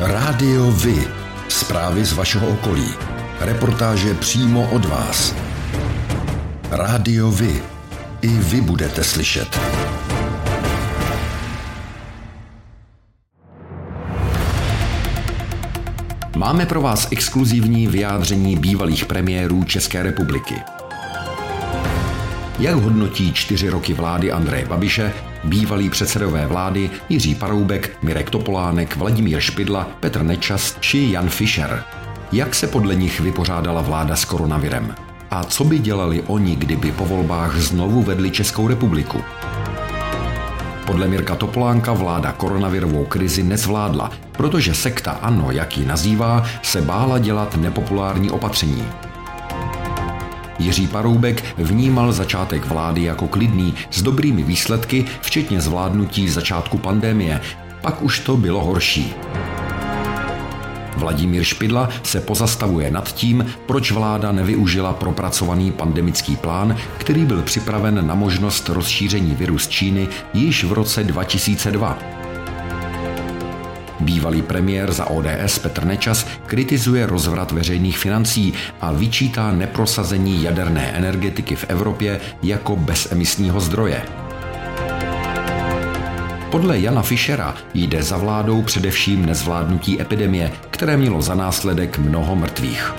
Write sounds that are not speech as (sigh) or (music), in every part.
Rádio Vy. Zprávy z vašeho okolí. Reportáže přímo od vás. Rádio Vy. I vy budete slyšet. Máme pro vás exkluzivní vyjádření bývalých premiérů České republiky. Jak hodnotí čtyři roky vlády Andreje Babiše, bývalí předsedové vlády Jiří Paroubek, Mirek Topolánek, Vladimír Špidla, Petr Nečas či Jan Fischer? Jak se podle nich vypořádala vláda s koronavirem? A co by dělali oni, kdyby po volbách znovu vedli Českou republiku? Podle Mirka Topolánka vláda koronavirovou krizi nezvládla, protože sekta ANO, jak ji nazývá, se bála dělat nepopulární opatření. Jiří Paroubek vnímal začátek vlády jako klidný, s dobrými výsledky, včetně zvládnutí začátku pandemie. Pak už to bylo horší. Vladimír Špidla se pozastavuje nad tím, proč vláda nevyužila propracovaný pandemický plán, který byl připraven na možnost rozšíření viru z Číny již v roce 2002. Bývalý premiér za ODS Petr Nečas kritizuje rozvrat veřejných financí a vyčítá neprosazení jaderné energetiky v Evropě jako bezemisního zdroje. Podle Jana Fischera jde za vládou především nezvládnutí epidemie, které mělo za následek mnoho mrtvých.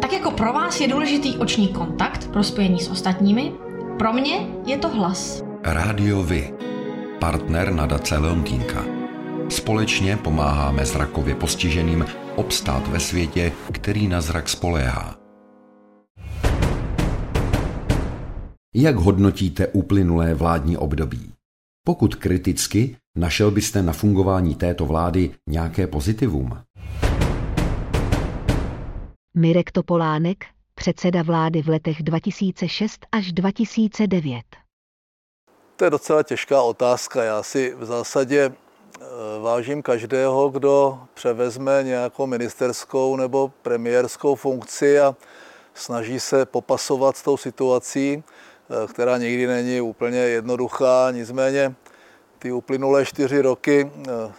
Tak jako pro vás je důležitý oční kontakt pro spojení s ostatními, pro mě je to hlas. Rádio Vy, partner nadace Leontýnka. Společně pomáháme zrakově postiženým obstát ve světě, který na zrak spoléhá. Jak hodnotíte uplynulé vládní období? Pokud kriticky, našel byste na fungování této vlády nějaké pozitivum? Mirek Topolánek, předseda vlády v letech 2006 až 2009. To je docela těžká otázka. Já si v zásadě eh, vážím každého, kdo převezme nějakou ministerskou nebo premiérskou funkci a snaží se popasovat s tou situací, eh, která někdy není úplně jednoduchá. Nicméně ty uplynulé čtyři roky eh,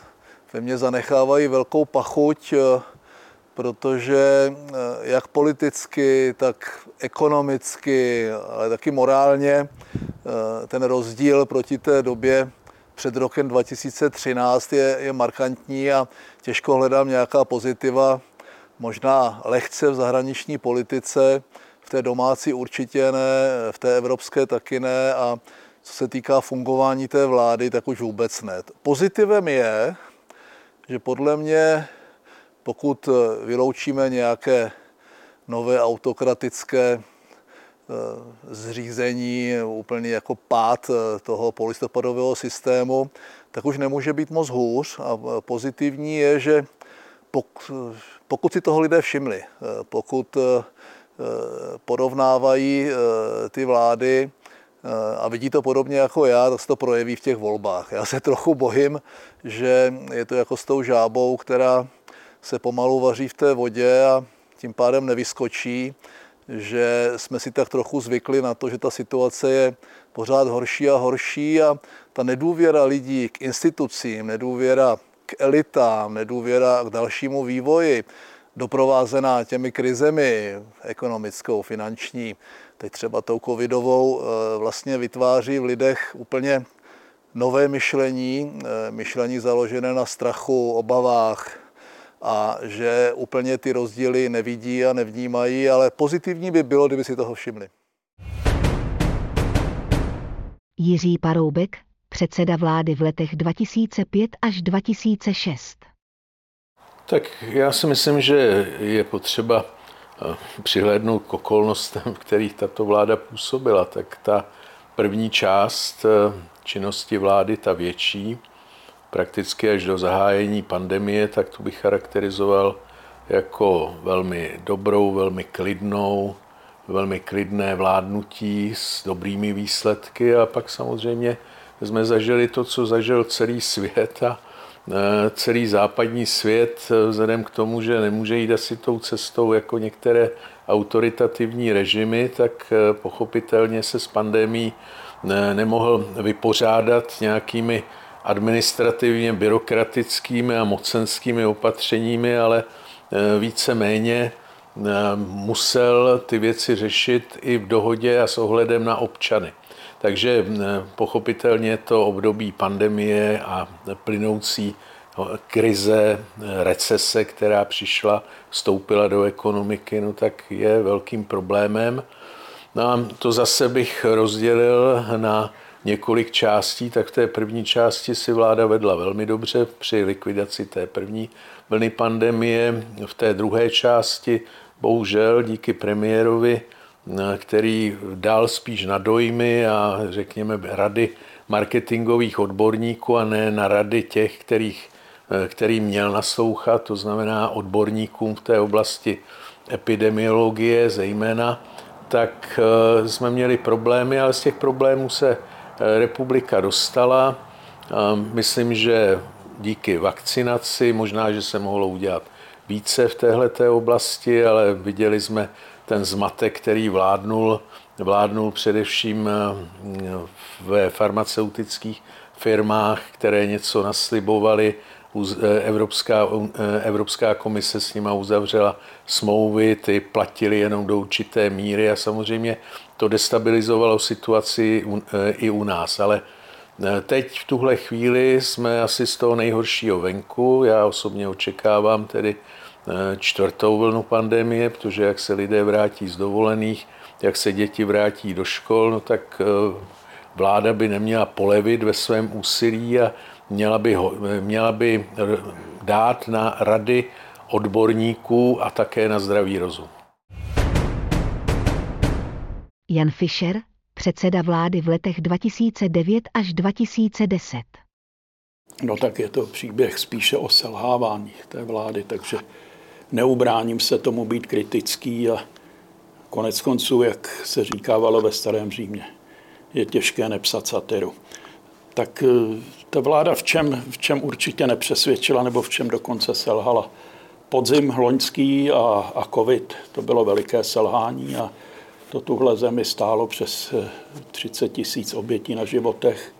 ve mně zanechávají velkou pachuť, protože jak politicky, tak ekonomicky, ale taky morálně ten rozdíl proti té době před rokem 2013 je, je markantní a těžko hledám nějaká pozitiva, možná lehce v zahraniční politice, v té domácí určitě ne, v té evropské taky ne a co se týká fungování té vlády, tak už vůbec ne. Pozitivem je, že podle mě, pokud vyloučíme nějaké nové autokratické Eh, zřízení, úplně jako pád eh, toho polistopadového systému, tak už nemůže být moc hůř. A eh, pozitivní je, že pokud si toho lidé všimli, pokud porovnávají ty vlády a vidí to podobně jako já, tak se to projeví v těch volbách. Já se trochu bojím, že je to jako s tou žábou, která se pomalu vaří v té vodě a tím pádem nevyskočí že jsme si tak trochu zvykli na to, že ta situace je pořád horší a horší a ta nedůvěra lidí k institucím, nedůvěra k elitám, nedůvěra k dalšímu vývoji, doprovázená těmi krizemi ekonomickou, finanční, teď třeba tou covidovou, eh, vlastně vytváří v lidech úplně nové myšlení, eh, myšlení založené na strachu, obavách, a že úplně ty rozdíly nevidí a nevnímají, ale pozitivní by bylo, kdyby si toho všimli. Jiří Paroubek, předseda vlády v letech 2005 až 2006. Tak já si myslím, že je potřeba eh, přihlédnout k okolnostem, v kterých tato vláda působila. Tak ta první část eh, činnosti vlády, ta větší, prakticky až do zahájení pandemie, tak tu bych charakterizoval jako velmi dobrou, velmi klidnou, velmi klidné vládnutí s dobrými výsledky. A pak samozřejmě jsme zažili to, co zažil celý svět a e, celý západní svět vzhledem k tomu, že nemůže jít asi tou cestou jako některé autoritativní režimy, tak e, pochopitelně se s pandemí e, nemohl vypořádat nějakými administrativně byrokratickými a mocenskými opatřeními, ale více méně musel ty věci řešit i v dohodě a s ohledem na občany. Takže pochopitelně to období pandemie a plynoucí krize, recese, která přišla, vstoupila do ekonomiky, no tak je velkým problémem. No a to zase bych rozdělil na několik částí, tak v té první části si vláda vedla velmi dobře při likvidaci té první vlny pandemie. V té druhé části bohužel díky premiérovi, který dal spíš na dojmy a řekněme rady marketingových odborníků a ne na rady těch, kterých který měl naslouchat, to znamená odborníkům v té oblasti epidemiologie zejména, tak eh, jsme měli problémy, ale z těch problémů se republika dostala. Myslím, že díky vakcinaci, možná, že se mohlo udělat více v této oblasti, ale viděli jsme ten zmatek, který vládnul, vládnul především ve farmaceutických firmách, které něco naslibovaly Eh, Evropská, eh, Evropská komise s nima uzavřela smlouvy, ty platily jenom do určité míry a samozřejmě to destabilizovalo situaci eh, i u nás. Ale teď v tuhle chvíli jsme asi z toho nejhoršího venku. Já osobně očekávám tedy čtvrtou vlnu pandemie, protože jak se lidé vrátí z dovolených, jak se děti vrátí do škol, no tak vláda by neměla polevit ve svém úsilí a měla by, měla by dát na rady odborníků a také na zdravý rozum. Jan Fischer, předseda vlády v letech 2009 až 2010. No tak je to příběh spíše o selhávání té vlády, takže neubráním se tomu být kritický a konec konců, jak se říkávalo ve starém Římě, je těžké nepsat satiru tak eh, ta vláda v čem, v čem určitě nepřesvědčila nebo v čem dokonce selhala. Podzim loňský a, a covid, to bylo veliké selhání a to tuhle zemi stálo přes 30 eh, tisíc obětí na životech.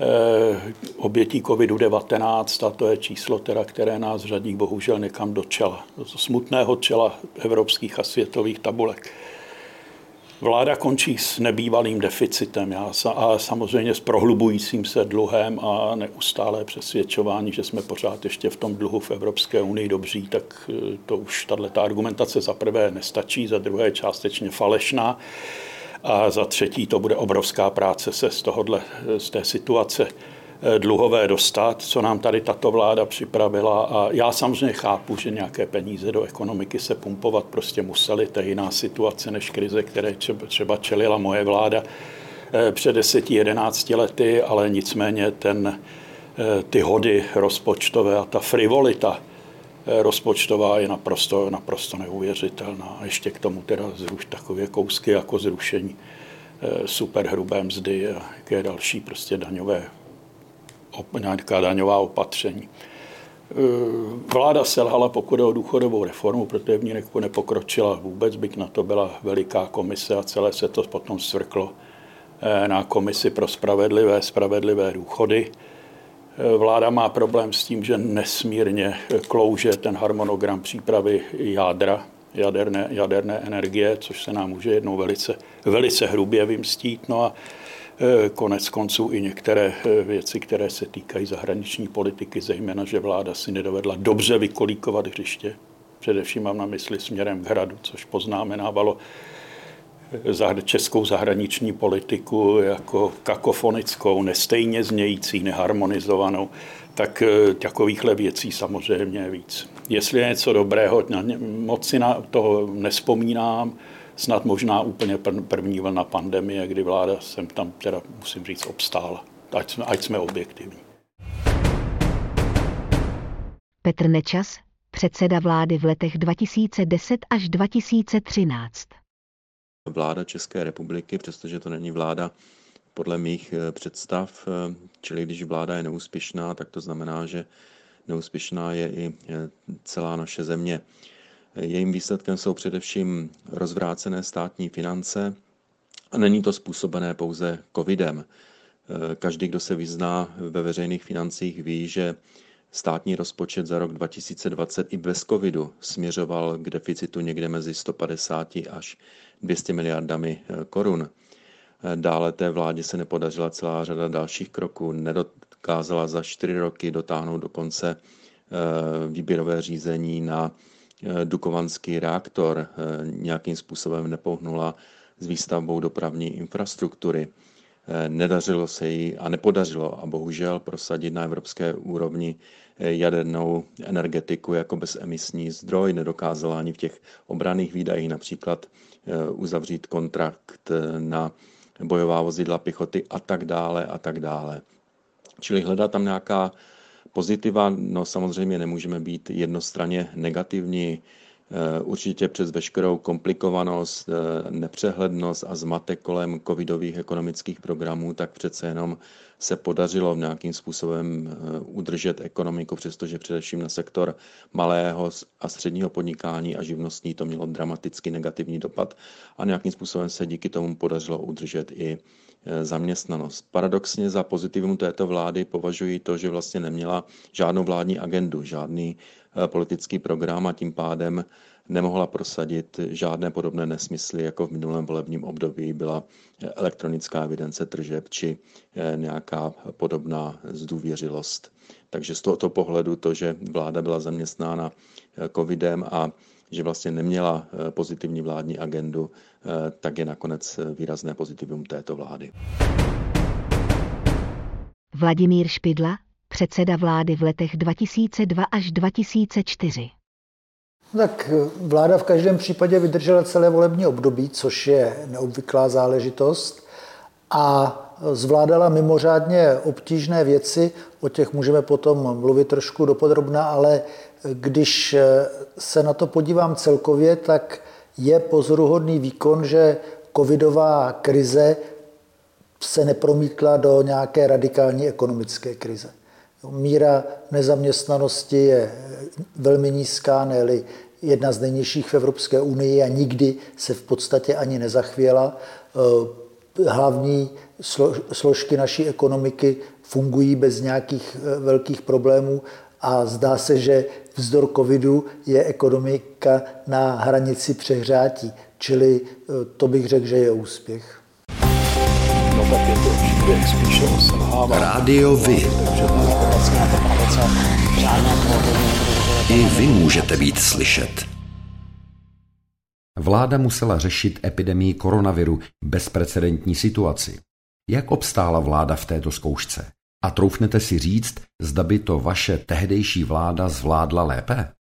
E, obětí COVID-19 a to je číslo, teda, které nás řadí bohužel někam do čela, do smutného čela evropských a světových tabulek. Vláda končí s nebývalým deficitem. A samozřejmě s prohlubujícím se dluhem a neustálé přesvědčování, že jsme pořád ještě v tom dluhu v Evropské unii dobří, tak eh, to už tato argumentace za prvé nestačí, za druhé částečně falešná a za třetí to bude obrovská práce se z, tohohle, z té situace dluhové dostat, co nám tady tato vláda připravila. A já samozřejmě chápu, že nějaké peníze do ekonomiky se pumpovat prostě museli. To je jiná situace než krize, které třeba čelila moje vláda eh, před 10-11 lety, ale nicméně ten, eh, ty hody rozpočtové a ta frivolita rozpočtová je naprosto, naprosto neuvěřitelná. A ještě k tomu teda zruš takové kousky jako zrušení superhrubé mzdy a jaké další prostě daňové nějaká daňová opatření. E, vláda selhala, pokud o důchodovou reformu, protože v ní nepokročila vůbec, byť na to byla veliká komise a celé se to potom svrklo e, na komisi pro spravedlivé, spravedlivé důchody. E, vláda má problém s tím, že nesmírně klouže ten harmonogram přípravy jádra, jaderné, jaderné energie, což se nám může jednou velice, velice hrubě vymstít. No a konec konců i některé eh, věci, které se týkají zahraniční politiky, zejména, že vláda si nedovedla dobře vykolíkovat hřiště. Především mám na mysli směrem k hradu, což poznámenávalo eh, českou zahraniční politiku jako kakofonickou, nestejně znějící, neharmonizovanou, tak takovýchhle věcí samozřejmě víc. Jestli je něco dobrého, moc si na toho nespomínám, snad možná úplně první vlna pandemie, kdy vláda jsem tam teda, musím říct, obstála. Ať jsme, ať jsme objektivní. Petr Nečas, předseda vlády v letech 2010 až 2013. Vláda České republiky, přestože to není vláda podle mých eh, představ, eh, čili když vláda je neúspěšná, tak to znamená, že neúspěšná je i eh, celá naše země. Jejím výsledkem jsou především rozvrácené státní finance a není to způsobené pouze covidem. Každý, kdo se vyzná ve veřejných financích, ví, že státní rozpočet za rok 2020 i bez covidu směřoval k deficitu někde mezi 150 až 200 miliardami korun. Dále té vládě se nepodařila celá řada dalších kroků. Nedokázala za čtyři roky dotáhnout do konce výběrové řízení na Dukovanský reaktor. Nějakým způsobem nepohnula s výstavbou dopravní infrastruktury. Eh, nedařilo se jí a nepodařilo a bohužel prosadit na evropské úrovni eh, jadernou energetiku jako bezemisní zdroj. Nedokázala ani v těch obraných výdajích například eh, uzavřít kontrakt na bojová vozidla pěchoty a tak dále a tak dále. Čili hledat tam nějaká pozitiva, no samozřejmě nemůžeme být jednostranně negativní. Eh, určitě přes veškerou komplikovanost, eh, nepřehlednost a zmatek kolem covidových ekonomických programů, tak přece jenom se podařilo nějakým způsobem eh, udržet ekonomiku, přestože především na sektor malého a středního podnikání a živnostní to mělo dramaticky negativní dopad a nějakým způsobem se díky tomu podařilo udržet i zaměstnanost. Paradoxně za pozitivum této vlády považuji to, že vlastně neměla žádnou vládní agendu, žádný Eh, politický program a tím pádem nemohla prosadit žádné podobné nesmysly, jako v minulém volebním období byla elektronická evidence tržeb či eh, nějaká podobná zdůvěřilost. Takže z tohoto pohledu to, že vláda byla zaměstnána eh, covidem a že vlastně neměla pozitivní vládní agendu, tak je nakonec výrazné pozitivum této vlády. Vladimír Špidla, předseda vlády v letech 2002 až 2004. Tak vláda v každém případě vydržela celé volební období, což je neobvyklá záležitost a zvládala mimořádně obtížné věci, o těch můžeme potom mluvit trošku dopodrobna, ale když se na to podívám celkově, tak je pozoruhodný výkon, že covidová krize se nepromítla do nějaké radikální ekonomické krize. Míra nezaměstnanosti je velmi nízká, ne jedna z nejnižších v Evropské unii a nikdy se v podstatě ani nezachvěla. Eh, hlavní složky naší ekonomiky fungují bez nějakých eh, velkých problémů a zdá se, že vzdor covidu je ekonomika na hranici přehřátí. Čili eh, to bych řekl, že je úspěch. No tak je to příběh spíše o selhávání. Rádio Vy. I vy můžete být slyšet. Vláda musela řešit epidemii koronaviru bezprecedentní situaci. Jak obstála vláda v této zkoušce? A troufnete si říct, zda by to vaše tehdejší vláda zvládla lépe?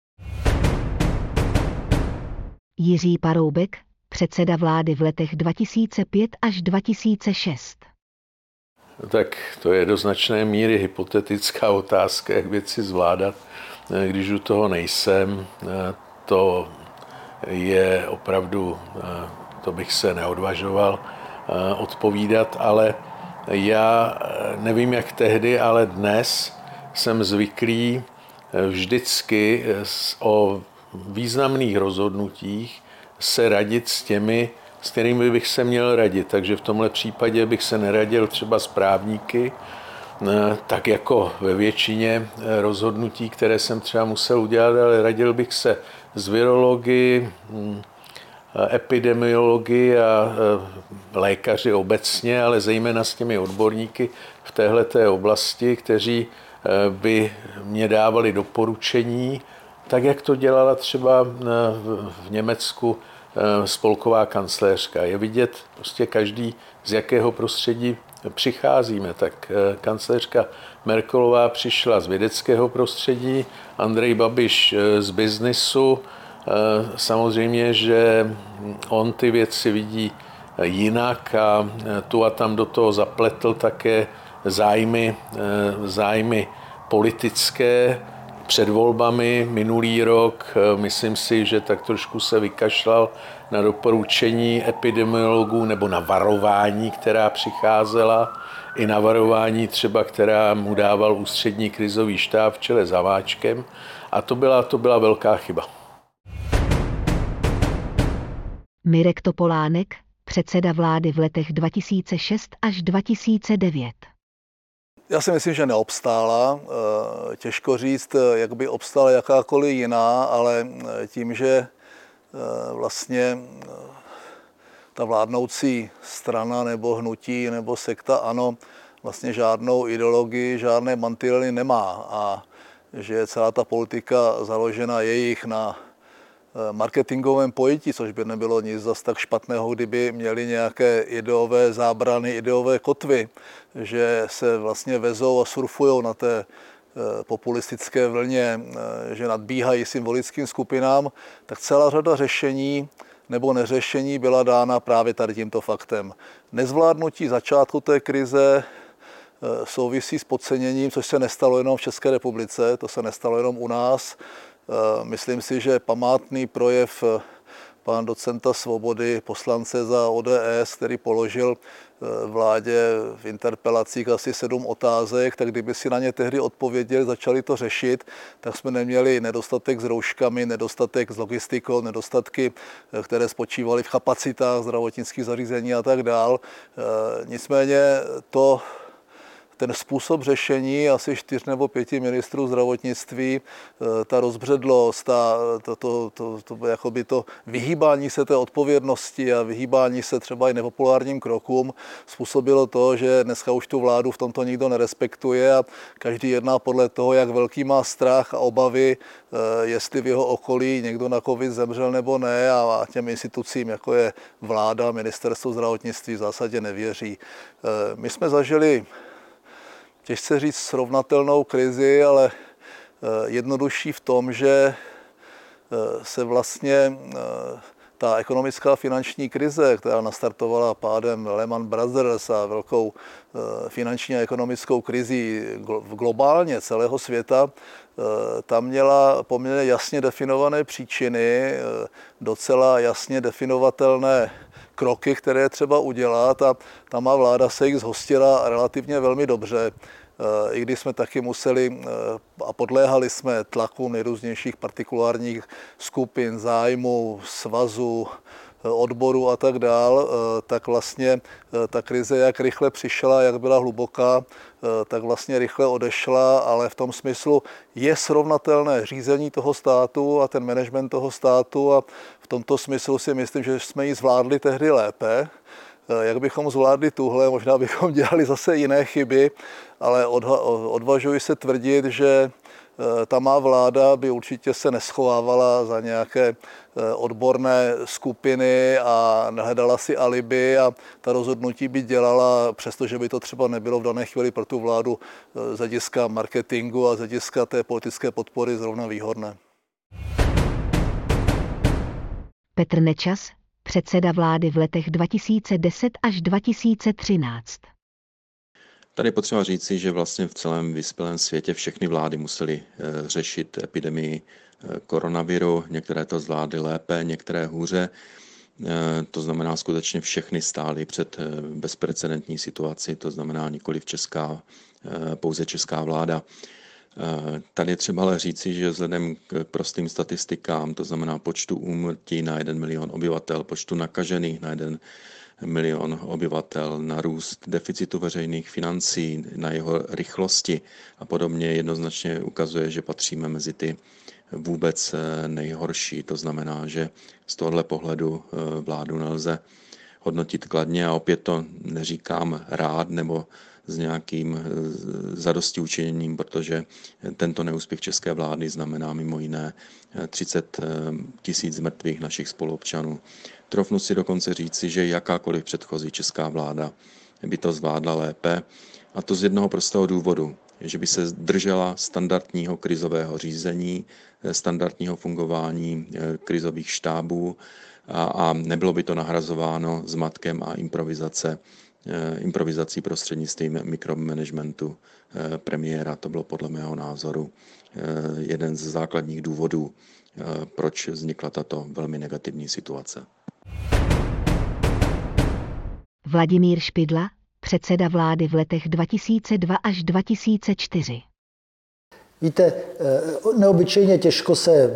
Jiří Paroubek, předseda vlády v letech 2005 až 2006. Tak to je do značné míry hypotetická otázka, jak věci zvládat, když u toho nejsem. To je opravdu, to bych se neodvažoval odpovídat, ale já nevím, jak tehdy, ale dnes jsem zvyklý vždycky o významných rozhodnutích se radit s těmi, s kterými bych se měl radit. Takže v tomhle případě bych se neradil třeba s právníky, eh, tak jako ve většině eh, rozhodnutí, které jsem třeba musel udělat, ale radil bych se s virology, hm, eh, epidemiologi a lékaři obecně, ale zejména s těmi odborníky v téhleté oblasti, kteří by mě dávali doporučení, tak jak to dělala třeba v Německu Eh, spolková kancléřka. Je vidět prostě každý, z jakého prostředí přicházíme. Tak eh, kancléřka Merkelová přišla z vědeckého prostředí, Andrej Babiš eh, z biznisu. Samozřejmě, že on ty věci vidí jinak a tu a tam do toho zapletl také zájmy, zájmy politické, před volbami minulý rok, eh, myslím si, že tak trošku se vykašlal na doporučení epidemiologů nebo na varování, která přicházela, i na varování třeba, která mu dával ústřední krizový štáb v čele za Váčkem. A to byla, to byla velká chyba. Mirek Topolánek, předseda vlády v letech 2006 až 2009. Já si myslím, že neobstála. Eh, těžko říct, jak by obstála jakákoliv jiná, ale tím, že vlastně ta vládnoucí strana nebo hnutí nebo sekta ANO vlastně žádnou ideologii, žádné mantinely nemá a že celá ta politika založena jejich na eh, marketingovém pojetí, což by nebylo nic zas tak špatného, kdyby měli nějaké ideové zábrany, ideové kotvy, že se vlastně vezou a surfují na té eh, populistické vlně, eh, že nadbíhají symbolickým skupinám, tak celá řada řešení nebo neřešení byla dána právě tady tímto faktem. Nezvládnutí začátku té krize eh, souvisí s podceněním, což se nestalo jenom v České republice, to se nestalo jenom u nás. Eh, myslím si, že památný projev eh, pan docenta Svobody, poslance za ODS, který položil eh, vládě v interpelacích asi sedm otázek, tak kdyby si na ně tehdy odpověděli, začali to řešit, tak jsme neměli nedostatek s rouškami, nedostatek s logistikou, nedostatky, které spočívaly v kapacitách zdravotnických zařízení a tak dál. Nicméně to ten způsob řešení asi čtyř nebo pěti ministrů zdravotnictví, eh, ta rozbředlost, ta, to, to, to, to, jakoby to vyhýbání se té odpovědnosti a vyhýbání se třeba i nepopulárním krokům způsobilo to, že dneska už tu vládu v tomto nikdo nerespektuje a každý jedná podle toho, jak velký má strach a obavy, eh, jestli v jeho okolí někdo na covid zemřel nebo ne a těm institucím, jako je vláda, ministerstvo zdravotnictví v zásadě nevěří. Eh, my jsme zažili těžce říct srovnatelnou krizi, ale eh, jednodušší v tom, že eh, se vlastně eh, ta ekonomická finanční krize, která nastartovala pádem Lehman Brothers a velkou finanční a ekonomickou krizi globálně celého světa, tam měla poměrně jasně definované příčiny, docela jasně definovatelné kroky, které třeba udělat a ta má vláda se jich zhostila relativně velmi dobře. Eh, I když jsme taky museli eh, a podléhali jsme tlaku nejrůznějších partikulárních skupin, zájmu, svazu, eh, odboru a tak dál, tak vlastně ta krize, jak rychle přišla, jak byla hluboká, tak vlastně rychle odešla, ale v tom smyslu je srovnatelné řízení toho státu a ten management toho státu a v tomto smyslu si myslím, že jsme ji zvládli tehdy lépe. Jak bychom zvládli tuhle, možná bychom (laughs) dělali zase jiné chyby, ale odvažuji se tvrdit, že eh, ta má vláda by určitě se neschovávala za nějaké eh, odborné skupiny a nehledala si alibi a ta rozhodnutí by dělala, přestože by to třeba nebylo v dané chvíli pro tu vládu eh, z hlediska marketingu a z hlediska té politické podpory zrovna výhodné. Petr Nečas, předseda vlády v letech 2010 až 2013. Tady potřeba říci, že vlastně v celém vyspělém světě všechny vlády musely eh, řešit epidemii eh, koronaviru. Některé to zvládly lépe, některé hůře. Eh, to znamená, skutečně všechny stály před bezprecedentní situaci, to znamená nikoli v česká, pouze česká vláda. Tady je třeba ale říci, že vzhledem k prostým statistikám, to znamená počtu úmrtí na 1 milion obyvatel, počtu nakažených na 1 milion obyvatel, na růst deficitu veřejných financí, na jeho rychlosti a podobně jednoznačně ukazuje, že patříme mezi ty vůbec eh, nejhorší. To znamená, že z tohohle pohledu eh, vládu nelze hodnotit kladně a opět to neříkám rád nebo s nějakým eh, zadosti učiněním, protože tento neúspěch české vlády znamená mimo jiné 30 tisíc mrtvých našich spoluobčanů. Trofnu si dokonce říci, že jakákoliv předchozí česká vláda by to zvládla lépe, a to z jednoho prostého důvodu, že by se držela standardního krizového řízení, standardního fungování eh, krizových štábů a, a nebylo by to nahrazováno zmatkem a improvizace, eh, improvizací prostřednictvím mikromanagementu eh, premiéra. To bylo podle mého názoru jeden z základních důvodů, proč vznikla tato velmi negativní situace. Vladimír Špidla, předseda vlády v letech 2002 až 2004. Víte, eh, neobyčejně těžko se eh,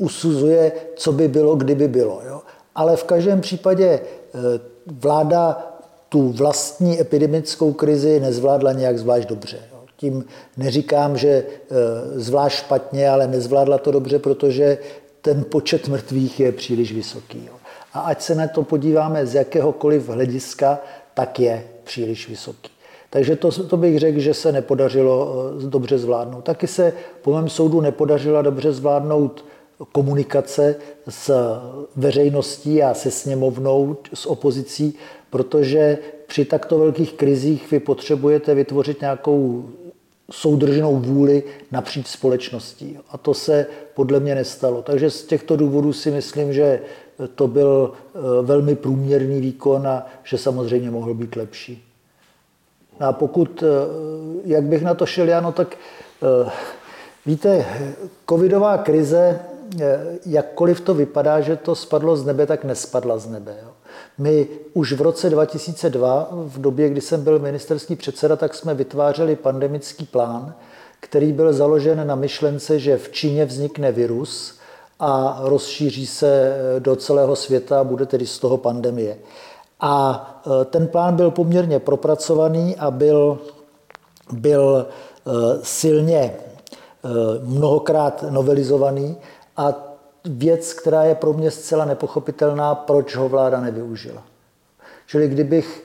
usuzuje, co by bylo, kdyby bylo. Jo? Ale v každém případě eh, vláda tu vlastní epidemickou krizi nezvládla nějak zvlášť dobře. Tím neříkám, že zvlášť špatně, ale nezvládla to dobře, protože ten počet mrtvých je příliš vysoký. A ať se na to podíváme z jakéhokoliv hlediska, tak je příliš vysoký. Takže to, to bych řekl, že se nepodařilo eh, dobře zvládnout. Taky se po mém soudu nepodařila dobře zvládnout komunikace s veřejností a se sněmovnou, s opozicí, protože při takto velkých krizích vy potřebujete vytvořit nějakou soudržnou vůli napříč společností. A to se podle mě nestalo. Takže z těchto důvodů si myslím, že to byl eh, velmi průměrný výkon a že samozřejmě mohl být lepší. A pokud, eh, jak bych na to šel já, no tak eh, víte, covidová krize, jakkoliv to vypadá, že to spadlo z nebe, tak nespadla z nebe. Jo. My už v roce 2002, v době, kdy jsem byl ministerský předseda, tak jsme vytvářeli pandemický plán, který byl založen na myšlence, že v Číně vznikne virus a rozšíří se do celého světa a bude tedy z toho pandemie. A e, ten plán byl poměrně propracovaný a byl, byl e, silně mnohokrát novelizovaný a věc, která je pro mě zcela nepochopitelná, proč ho vláda nevyužila. Čili kdybych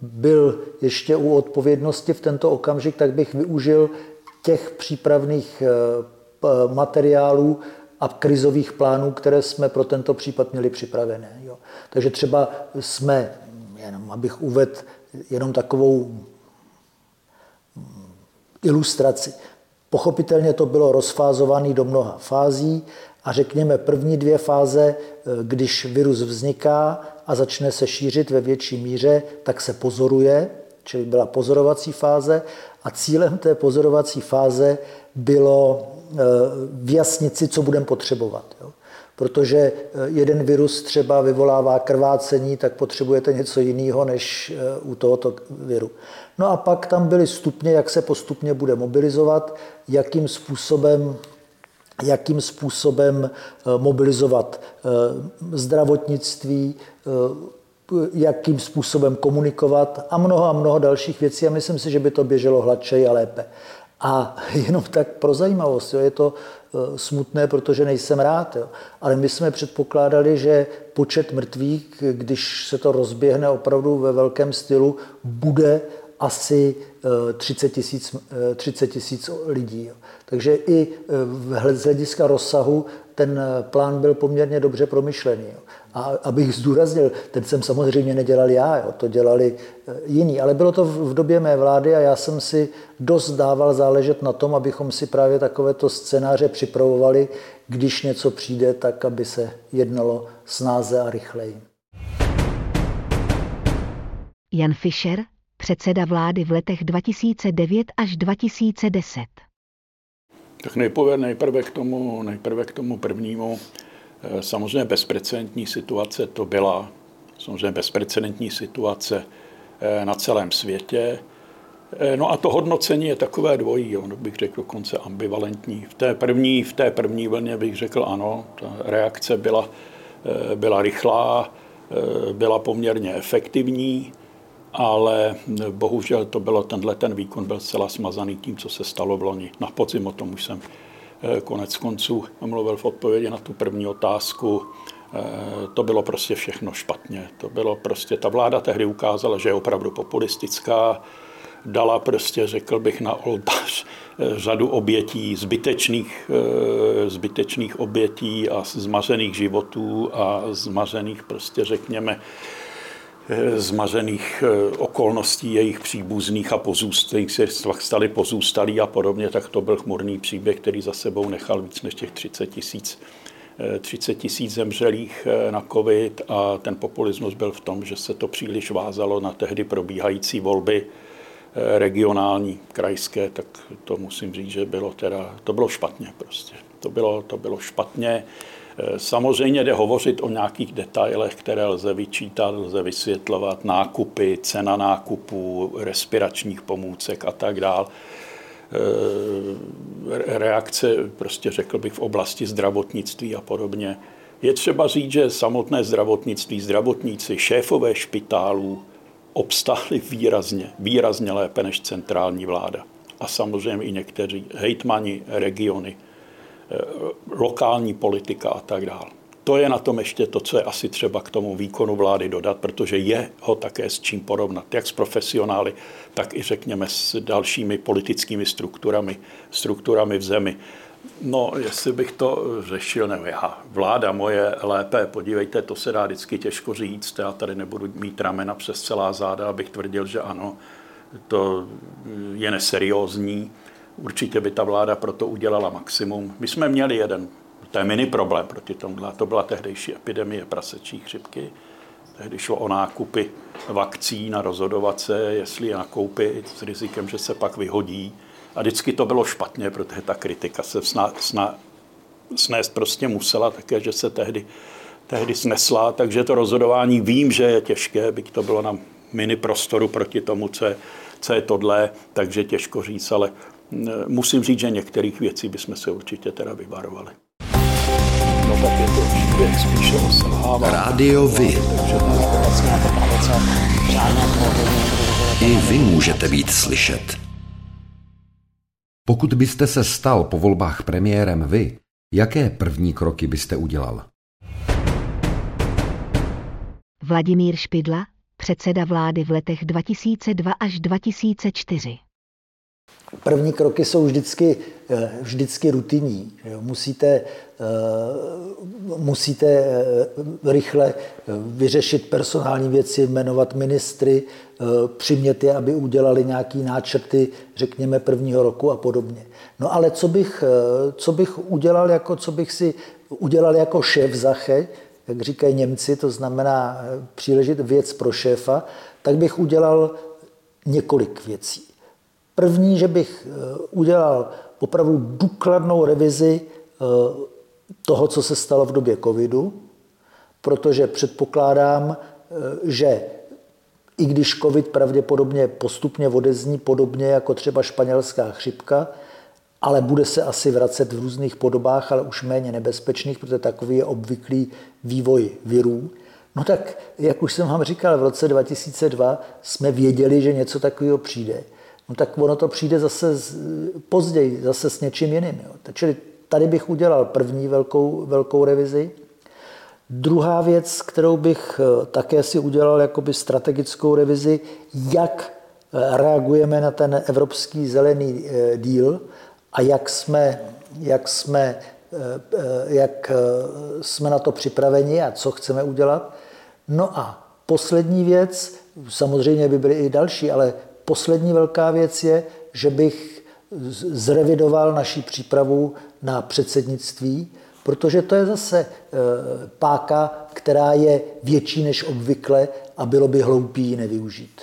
byl ještě u odpovědnosti v tento okamžik, tak bych využil těch přípravných materiálů a krizových plánů, které jsme pro tento případ měli připravené. Jo. Takže třeba jsme, jenom abych uvedl jenom takovou ilustraci. Pochopitelně to bylo rozfázované do mnoha fází a řekněme první dvě fáze, když virus vzniká a začne se šířit ve větší míře, tak se pozoruje, čili byla pozorovací fáze a cílem té pozorovací fáze bylo eh, vyjasnit si, co budeme potřebovat. Jo protože eh, jeden virus třeba vyvolává krvácení, tak potřebujete něco jiného než eh, u tohoto viru. No a pak tam byly stupně, jak se postupně bude mobilizovat, jakým způsobem jakým způsobem eh, mobilizovat zdravotnictví, jakým způsobem komunikovat a mnoho a mnoho dalších věcí. A myslím si, že by to běželo hladčej a lépe. A (laughs) jenom tak pro zajímavost, jo, je to Eh, smutné, protože nejsem rád. Jo. Ale my jsme předpokládali, že počet mrtvých, když se to rozběhne opravdu ve velkém stylu, bude asi 30 eh, tisíc 30 tisíc lidí. Takže i eh, z hlediska rozsahu ten plán byl poměrně dobře promyšlený. A abych zdůraznil, ten jsem samozřejmě nedělal já, jo, to dělali eh, jiní, ale bylo to v době mé vlády a já jsem si dost dával záležet na tom, abychom si právě takovéto scénáře připravovali, když něco přijde, tak aby se jednalo snáze a rychleji. Jan Fischer, předseda vlády v letech 2009 až 2010. Tak nejprve, nejprve, k tomu, nejprve k tomu prvnímu. Eh, samozřejmě bezprecedentní situace to byla, samozřejmě bezprecedentní situace eh, na celém světě. Eh, no a to hodnocení je takové dvojí, ono bych řekl dokonce ambivalentní. V té první, v té první vlně bych řekl ano, ta reakce byla, byla rychlá, byla poměrně efektivní, ale bohužel to bylo, tenhle ten výkon byl zcela smazaný tím, co se stalo v loni. Na podzim o tom už jsem Eh, konec konců mluvil v odpovědi na tu první otázku. Eh, to bylo prostě všechno špatně. To bylo prostě, ta vláda tehdy ukázala, že je opravdu populistická, dala prostě, řekl bych, na oltář eh, řadu obětí, zbytečných, zbytečných obětí a zmařených životů a zmařených prostě, řekněme, Eh, zmařených eh, okolností jejich příbuzných a pozůstalých se stali pozůstalí a podobně, tak to byl chmurný příběh, který za sebou nechal víc než těch 30 tisíc 30 eh, tisíc zemřelých na covid a ten populismus byl v tom, že se to příliš vázalo na tehdy probíhající volby regionální, krajské, tak to musím říct, že bylo teda, to bylo špatně prostě. To bylo, to bylo špatně. Samozřejmě jde hovořit o nějakých detailech, které lze vyčítat, lze vysvětlovat, nákupy, cena nákupů, respiračních pomůcek a tak dále. Reakce, prostě řekl bych, v oblasti zdravotnictví a podobně. Je třeba říct, že samotné zdravotnictví, zdravotníci, šéfové špitálů obstáli výrazně, výrazně lépe než centrální vláda. A samozřejmě i někteří hejtmani, regiony, eh, lokální politika a tak dále. To je na tom ještě to, co je asi třeba k tomu výkonu vlády dodat, protože je ho také s čím porovnat, jak s profesionály, tak i řekněme s dalšími politickými strukturami, strukturami v zemi. No, jestli bych to řešil, nebo já, vláda moje lépe, podívejte, to se dá vždycky těžko říct, já tady nebudu mít ramena přes celá záda, abych tvrdil, že ano, to je neseriózní. Určitě by ta vláda proto udělala maximum. My jsme měli jeden, to je mini problém proti tomu, to byla tehdejší epidemie prasečí chřipky. Tehdy šlo o nákupy vakcín a rozhodovat se, jestli je nakoupit s rizikem, že se pak vyhodí a vždycky to bylo špatně, protože ta kritika se sna, sna, snést prostě musela také, že se tehdy, tehdy snesla, takže to rozhodování vím, že je těžké, byť to bylo na mini prostoru proti tomu, co je, co je tohle, takže těžko říct, ale musím říct, že některých věcí bychom se určitě teda vyvarovali. No tak je to příběh spíše o selhávání. Rádio Vy. I vy můžete být slyšet. Pokud byste se stal po volbách premiérem vy, jaké první kroky byste udělal? Vladimír Špidla, předseda vlády v letech 2002 až 2004. První kroky jsou vždycky, eh, vždycky rutinní. Musíte, eh, musíte eh, rychle vyřešit personální věci, jmenovat ministry, přimět je, aby udělali nějaký náčrty, řekněme, prvního roku a podobně. No ale co bych, co bych udělal, jako, co bych si udělal jako šéf Zache, jak říkají Němci, to znamená příležit věc pro šéfa, tak bych udělal několik věcí. První, že bych eh, udělal opravdu důkladnou revizi eh, toho, co se stalo v době covidu, protože předpokládám, eh, že i když covid pravděpodobně postupně odezní podobně jako třeba španělská chřipka, ale bude se asi vracet v různých podobách, ale už méně nebezpečných, protože takový je obvyklý vývoj virů. No tak, jak už jsem vám říkal, v roce 2002 jsme věděli, že něco takového přijde no tak ono to přijde zase z, později, zase s něčím jiným. Jo. Čili tady bych udělal první velkou, velkou revizi. Druhá věc, kterou bych eh, také si udělal jakoby strategickou revizi, jak eh, reagujeme na ten evropský zelený eh, díl a jak jsme, jak jsme, jak jsme na to připraveni a co chceme udělat. No a poslední věc, samozřejmě by byly i další, ale poslední velká věc je, že bych zrevidoval naší přípravu na předsednictví, protože to je zase e, páka, která je větší než obvykle a bylo by hloupý ji nevyužít.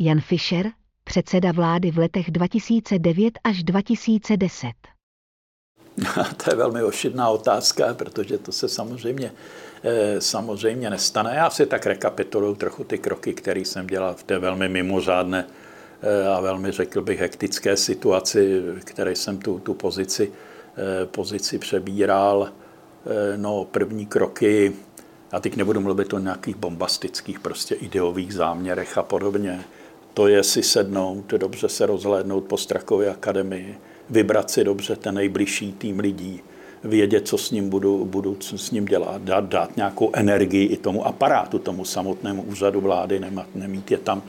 Jan Fischer, předseda vlády v letech 2009 až 2010. (laughs) To je velmi ošidná otázka, protože to se samozřejmě samozřejmě nestane. Já si tak rekapituluju trochu ty kroky, které jsem dělal v té velmi mimořádné eh, a velmi, řekl bych, hektické situaci, které jsem tu, tu pozici, eh, pozici přebíral. No, první kroky, já teď nebudu mluvit o nějakých bombastických prostě ideových záměrech a podobně. To je si sednout, dobře se rozhlédnout po Strakově akademii, vybrat si dobře ten nejbližší tým lidí, vědět, co s ním budu, budu co s ním dělat, dát, dát nějakou energii i tomu aparátu, tomu samotnému úřadu vlády, nemít, nemít je tam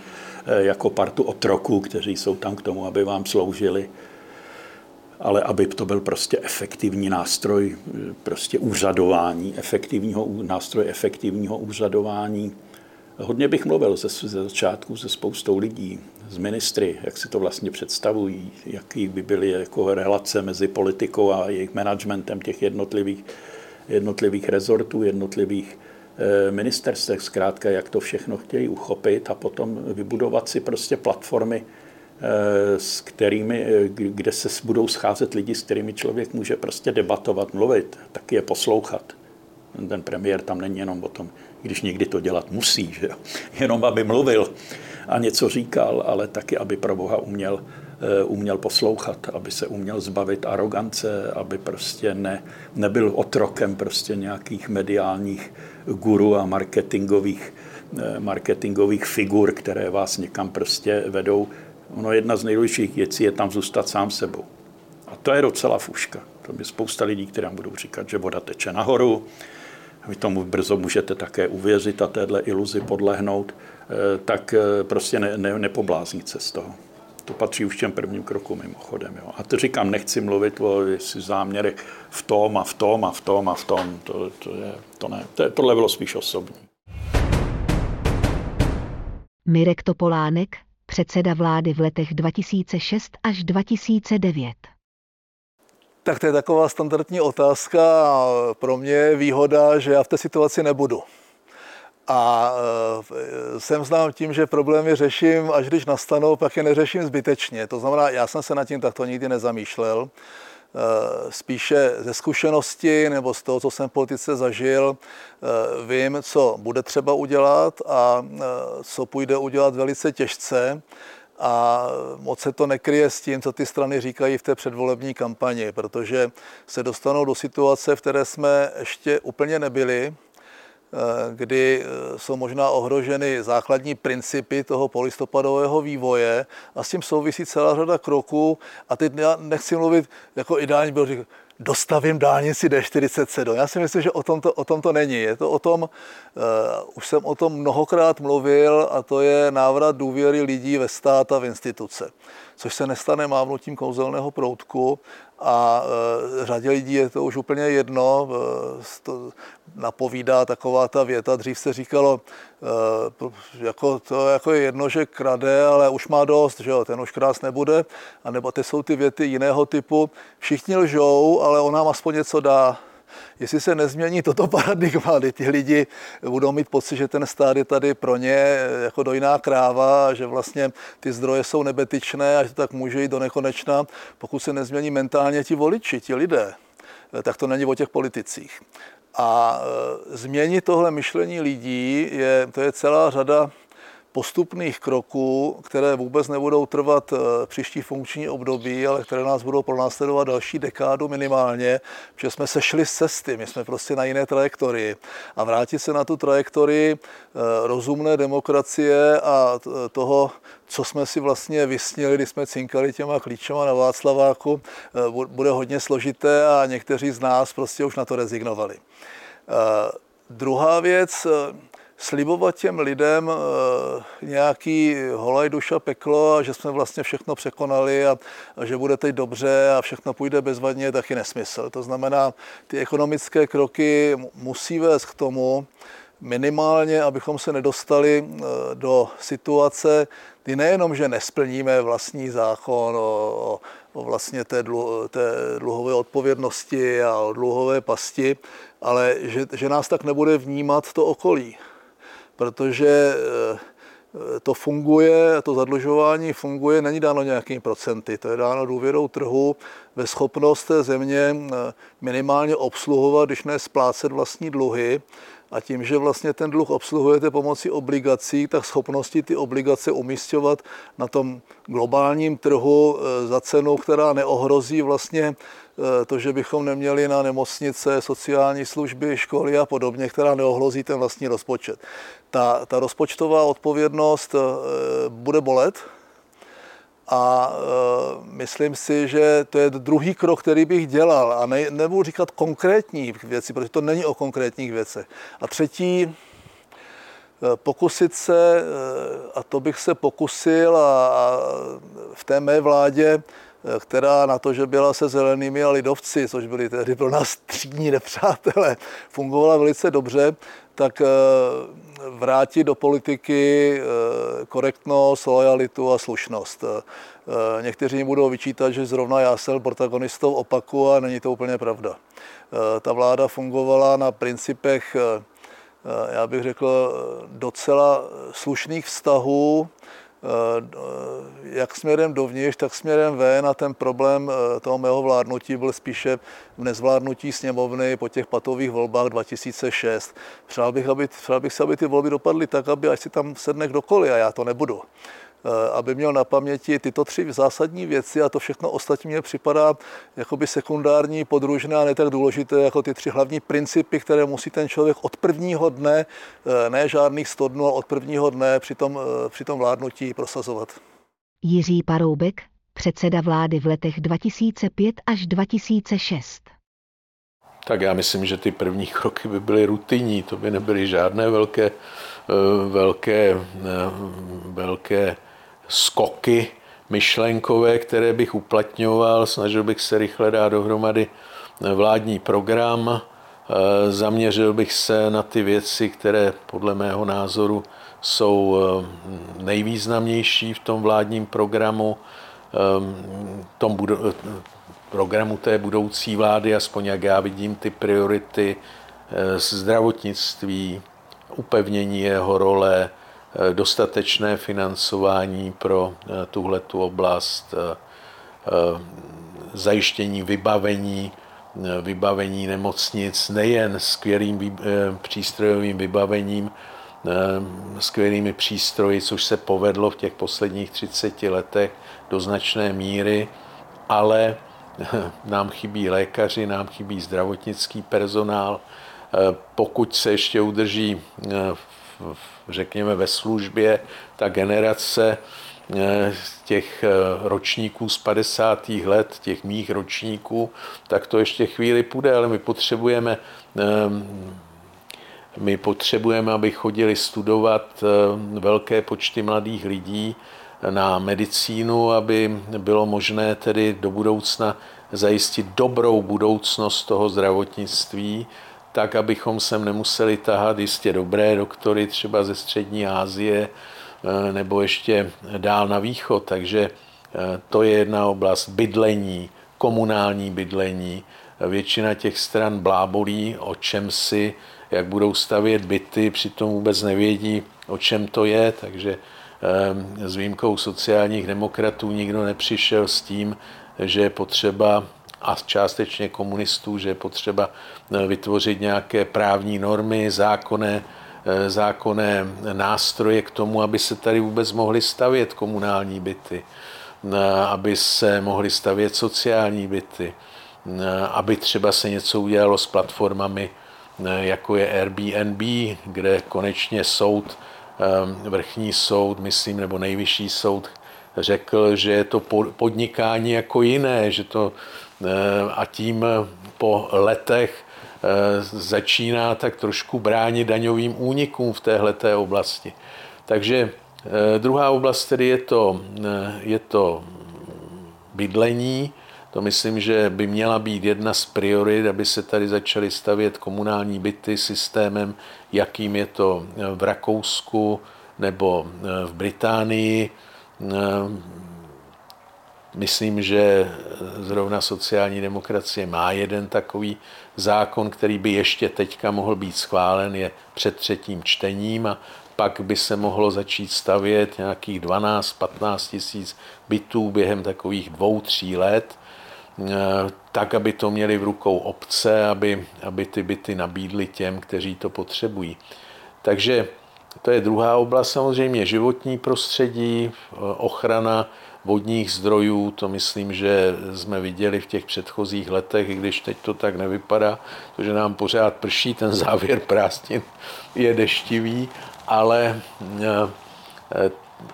eh, jako partu otroků, kteří jsou tam k tomu, aby vám sloužili, ale aby to byl prostě efektivní nástroj eh, prostě úřadování, efektivního, nástroj efektivního úřadování. Hodně bych mluvil ze, ze začátku se spoustou lidí, s ministry, jak si to vlastně představují, jaký by byly jako relace mezi politikou a jejich managementem těch jednotlivých, jednotlivých rezortů, jednotlivých eh, ministerstvech, zkrátka, jak to všechno chtějí uchopit a potom vybudovat si prostě platformy, eh, s kterými, eh, kde se budou scházet lidi, s kterými člověk může prostě debatovat, mluvit, taky je poslouchat. Ten premiér tam není jenom o tom, když někdy to dělat musí, že jo? (laughs) jenom aby mluvil, a něco říkal, ale taky, aby pro Boha uměl, uměl poslouchat, aby se uměl zbavit arogance, aby prostě ne, nebyl otrokem prostě nějakých mediálních guru a marketingových, marketingových figur, které vás někam prostě vedou. Ono jedna z nejdůležitějších věcí je tam zůstat sám sebou. A to je docela fuška. To je spousta lidí, kteří budou říkat, že voda teče nahoru, vy tomu brzo můžete také uvěřit a téhle iluzi podlehnout, eh, tak eh, prostě ne, ne, nepobláznit se z toho. To patří už těm prvním kroku mimochodem. Jo. A to říkám, nechci mluvit o záměrech v tom a v tom a v tom a v tom. To, to, je, to ne. To je, tohle bylo spíš osobní. Mirek Topolánek, předseda vlády v letech 2006 až 2009. Tak to je taková standardní otázka a pro mě je výhoda, že já v té situaci nebudu. A e, jsem znám tím, že problémy řeším, až když nastanou, pak je neřeším zbytečně. To znamená, já jsem se nad tím takto nikdy nezamýšlel. E, spíše ze zkušenosti nebo z toho, co jsem v politice zažil, e, vím, co bude třeba udělat a co půjde udělat velice těžce a moc se to nekryje s tím, co ty strany říkají v té předvolební kampani, protože se dostanou do situace, v které jsme ještě úplně nebyli, eh, kdy eh, jsou možná ohroženy základní principy toho polistopadového vývoje a s tím souvisí celá řada kroků. A teď já nechci mluvit, jako ideální byl říkat, dostavím dálnici D47. Já si myslím, že o tom to, o tom to není. Je to o tom, uh, už jsem o tom mnohokrát mluvil, a to je návrat důvěry lidí ve stát a v instituce. Což se nestane mávnutím kouzelného proutku, a e, řadě lidí je to už úplně jedno, e, to napovídá taková ta věta, dřív se říkalo, e, jako to jako je jedno, že krade, ale už má dost, že jo, ten už krás nebude, a nebo ty jsou ty věty jiného typu, všichni lžou, ale on nám aspoň něco dá, jestli se nezmění toto (laughs) paradigma, kdy ti lidi budou mít pocit, že ten stát je tady pro ně jako dojná kráva, že vlastně ty zdroje jsou nebetyčné a že to tak může jít do nekonečna, pokud se nezmění mentálně ti voliči, ti lidé, tak to není o těch politicích. A e, změnit tohle myšlení lidí, je, to je celá řada postupných kroků, které vůbec nebudou trvat eh, příští funkční období, ale které nás budou pronásledovat další dekádu minimálně, protože jsme sešli z cesty, my jsme prostě na jiné trajektorii. A vrátit se na tu trajektorii eh, rozumné demokracie a toho, co jsme si vlastně vysnili, když jsme cinkali těma klíčema na Václaváku, eh, bude hodně složité a někteří z nás prostě už na to rezignovali. Druhá věc, slibovat těm lidem eh, nějaký holaj duša peklo a že jsme vlastně všechno překonali a, a že bude teď dobře a všechno půjde bezvadně, taky nesmysl. To znamená, ty ekonomické kroky musí vést k tomu, minimálně, abychom se nedostali eh, do situace, kdy nejenom, že nesplníme vlastní zákon o, o vlastně té, dlu, té dluhové odpovědnosti a o dluhové pasti, ale že, že nás tak nebude vnímat to okolí protože eh, to funguje, to zadlužování funguje, není dáno nějakými procenty, to je dáno důvěrou trhu ve schopnost té země eh, minimálně obsluhovat, když ne splácet vlastní dluhy. A tím, že vlastně ten dluh obsluhujete pomocí obligací, tak schopnosti ty obligace umístěvat na tom globálním trhu eh, za cenu, která neohrozí vlastně Eh, to, že bychom neměli na nemocnice, sociální služby, školy a podobně, která neohlozí ten vlastní rozpočet. Ta, ta rozpočtová odpovědnost eh, bude bolet, a e, myslím si, že to je druhý krok, který bych dělal. A ne, nebudu říkat konkrétní věci, protože to není o konkrétních věcech. A třetí, pokusit se, a to bych se pokusil a, a v té mé vládě která na to, že byla se zelenými a lidovci, což byli tehdy pro nás třídní nepřátelé, fungovala velice dobře, tak eh, vrátit do politiky eh, korektnost, lojalitu a slušnost. Eh, někteří budou vyčítat, že zrovna já jsem protagonistou opaku a není to úplně pravda. Ta vláda fungovala na principech, já bych řekl, docela slušných vztahů, Eh, jak směrem dovnitř, tak směrem ven a ten problém eh, toho mého vládnutí byl spíše v nezvládnutí sněmovny po těch patových volbách 2006. Přál bych, aby, přál bych se, aby ty volby dopadly tak, aby ať si tam sedne kdokoliv a já to nebudu. Aby měl na paměti tyto tři zásadní věci a to všechno ostatní mě připadá jakoby sekundární, podružné a ne tak důležité jako ty tři hlavní principy, které musí ten člověk od prvního dne, ne žádných 100 dnů, ale od prvního dne při tom, při tom vládnutí prosazovat. Jiří Paroubek, předseda vlády v letech 2005 až 2006. Tak já myslím, že ty první kroky by byly rutinní, to by nebyly žádné velké, eh, velké, eh, velké skoky myšlenkové, které bych uplatňoval, snažil bych se rychle dát dohromady vládní program, eh, zaměřil bych se na ty věci, které podle mého názoru jsou nejvýznamnější v tom vládním programu, tom programu té budoucí vlády, aspoň jak já vidím ty priority zdravotnictví, upevnění jeho role, dostatečné financování pro eh, tuhletu oblast, zajištění vybavení, vybavení nemocnic nejen skvělým přístrojovým vybavením, skvělými přístroji, což se povedlo v těch posledních 30 letech do značné míry, ale nám chybí lékaři, nám chybí zdravotnický personál. Eh, pokud se ještě udrží, eh, řekněme, ve službě ta generace eh, těch ročníků z 50. let, těch mých ročníků, tak to ještě chvíli půjde, ale my potřebujeme my potřebujeme, aby chodili studovat velké počty mladých lidí, na medicínu, aby bylo možné tedy do budoucna zajistit dobrou budoucnost toho zdravotnictví, tak abychom sem nemuseli tahat jistě dobré doktory třeba ze střední Asie eh, nebo ještě dál na východ. Takže eh, to je jedna oblast bydlení, komunální bydlení. Většina těch stran blábolí, o čem si, jak budou stavět byty, přitom vůbec nevědí, o čem to je, takže Ehm, s výjimkou sociálních demokratů nikdo nepřišel s tím, že je potřeba a částečně komunistů, že je potřeba eh, vytvořit nějaké právní normy, zákonné, eh, zákonné nástroje k tomu, aby se tady vůbec mohly stavět komunální byty, eh, aby se mohly stavět sociální byty, aby třeba se něco udělalo s platformami, jako je Airbnb, kde konečně soud vrchní soud, myslím, nebo nejvyšší soud řekl, že je to podnikání jako jiné, že to eh, a tím po letech eh, začíná tak trošku bránit daňovým únikům v téhleté oblasti. Takže eh, druhá oblast tedy je to, je to bydlení, to myslím, že by měla být jedna z priorit, aby se tady začaly stavět komunální byty systémem, jakým je to v Rakousku nebo v Británii. Myslím, že zrovna sociální demokracie má jeden takový zákon, který by ještě teďka mohl být schválen, je před třetím čtením a pak by se mohlo začít stavět nějakých 12-15 tisíc bytů během takových dvou, tří let Eh, tak, aby to měli v rukou obce, aby, aby ty byty nabídly těm, kteří to potřebují. Takže to je druhá oblast, samozřejmě životní prostředí, eh, ochrana vodních zdrojů, to myslím, že jsme viděli v těch předchozích letech, i když teď to tak nevypadá, protože nám pořád prší, ten závěr (laughs) prázdnin je deštivý, ale eh,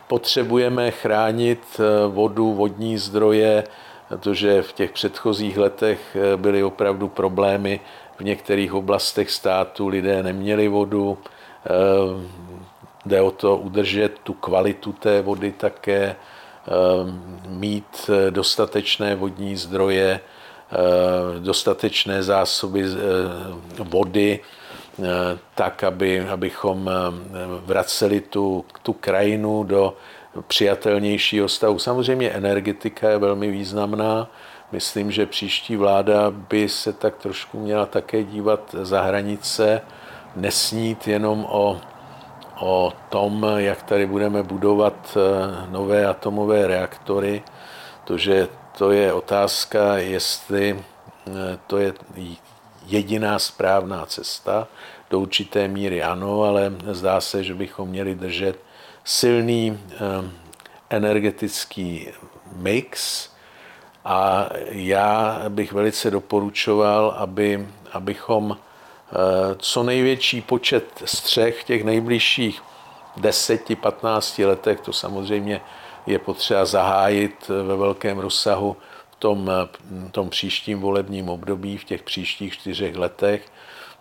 potřebujeme chránit vodu, vodní zdroje, protože v těch předchozích letech eh, byly opravdu problémy v některých oblastech státu, lidé neměli vodu, eh, jde o to udržet tu kvalitu té vody také, eh, mít dostatečné vodní zdroje, dostatečné zásoby vody, tak, aby, abychom vraceli tu, tu krajinu do přijatelnějšího stavu. Samozřejmě energetika je velmi významná. Myslím, že příští vláda by se tak trošku měla také dívat za hranice, nesnít jenom o, o tom, jak tady budeme budovat eh, nové atomové reaktory, protože to je otázka, jestli eh, to je jediná správná cesta. Do určité míry ano, ale zdá se, že bychom měli držet silný eh, energetický mix a já bych velice doporučoval, aby, abychom co největší počet střech těch nejbližších 10-15 letech, to samozřejmě je potřeba zahájit ve velkém rozsahu v tom, tom příštím volebním období, v těch příštích čtyřech letech.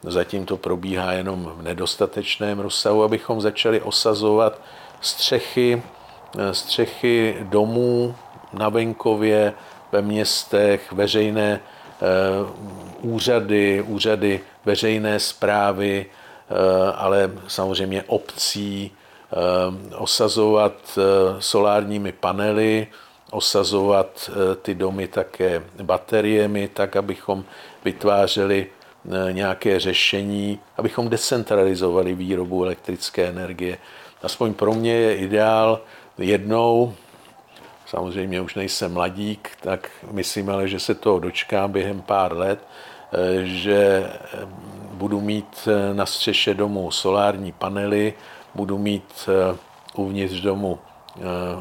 Zatím to probíhá jenom v nedostatečném rozsahu, abychom začali osazovat střechy, střechy domů na venkově, ve městech, veřejné eh, úřady, úřady veřejné zprávy, eh, ale samozřejmě obcí, eh, osazovat solárními panely, osazovat ty domy také bateriemi, tak abychom vytvářeli nějaké řešení, abychom decentralizovali výrobu elektrické energie. Aspoň pro mě je ideál jednou, samozřejmě už nejsem mladík, tak myslím ale, že se toho dočkám během pár let, eh, že eh, budu mít eh, na střeše domu solární panely, budu mít uvnitř domu,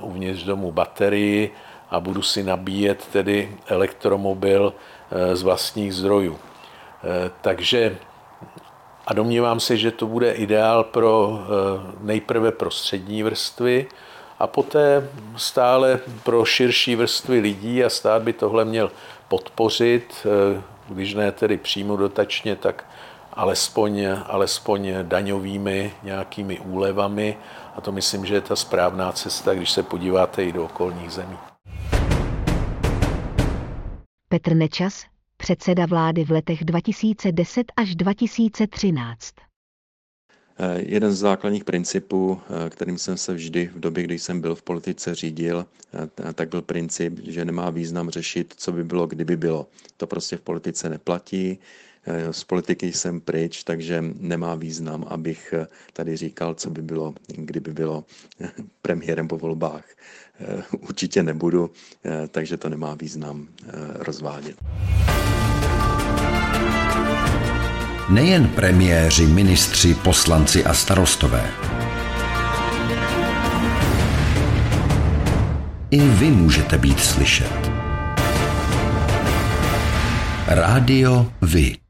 uvnitř domu baterii a budu si nabíjet tedy elektromobil z vlastních zdrojů. Takže a domnívám se, že to bude ideál pro nejprve pro střední vrstvy, a poté stále pro širší vrstvy lidí a stát by tohle měl podpořit, eh, když ne tedy přímo dotačně, tak alespoň, alespoň daňovými nějakými úlevami. A to myslím, že je ta správná cesta, když se podíváte i do okolních zemí. Petr Nečas, předseda vlády v letech 2010 až 2013. Eh, jeden z základních principů, eh, kterým jsem se vždy v době, kdy jsem byl v politice řídil, eh, tak byl princip, že nemá význam řešit, co by bylo, kdyby bylo. To prostě v politice neplatí. Z politiky jsem pryč, takže nemá význam, abych tady říkal, co by bylo, kdyby bylo premiérem po volbách. Určitě nebudu, takže to nemá význam rozvádět. Nejen premiéři, ministři, poslanci a starostové. I vy můžete být slyšet. Rádio Vy.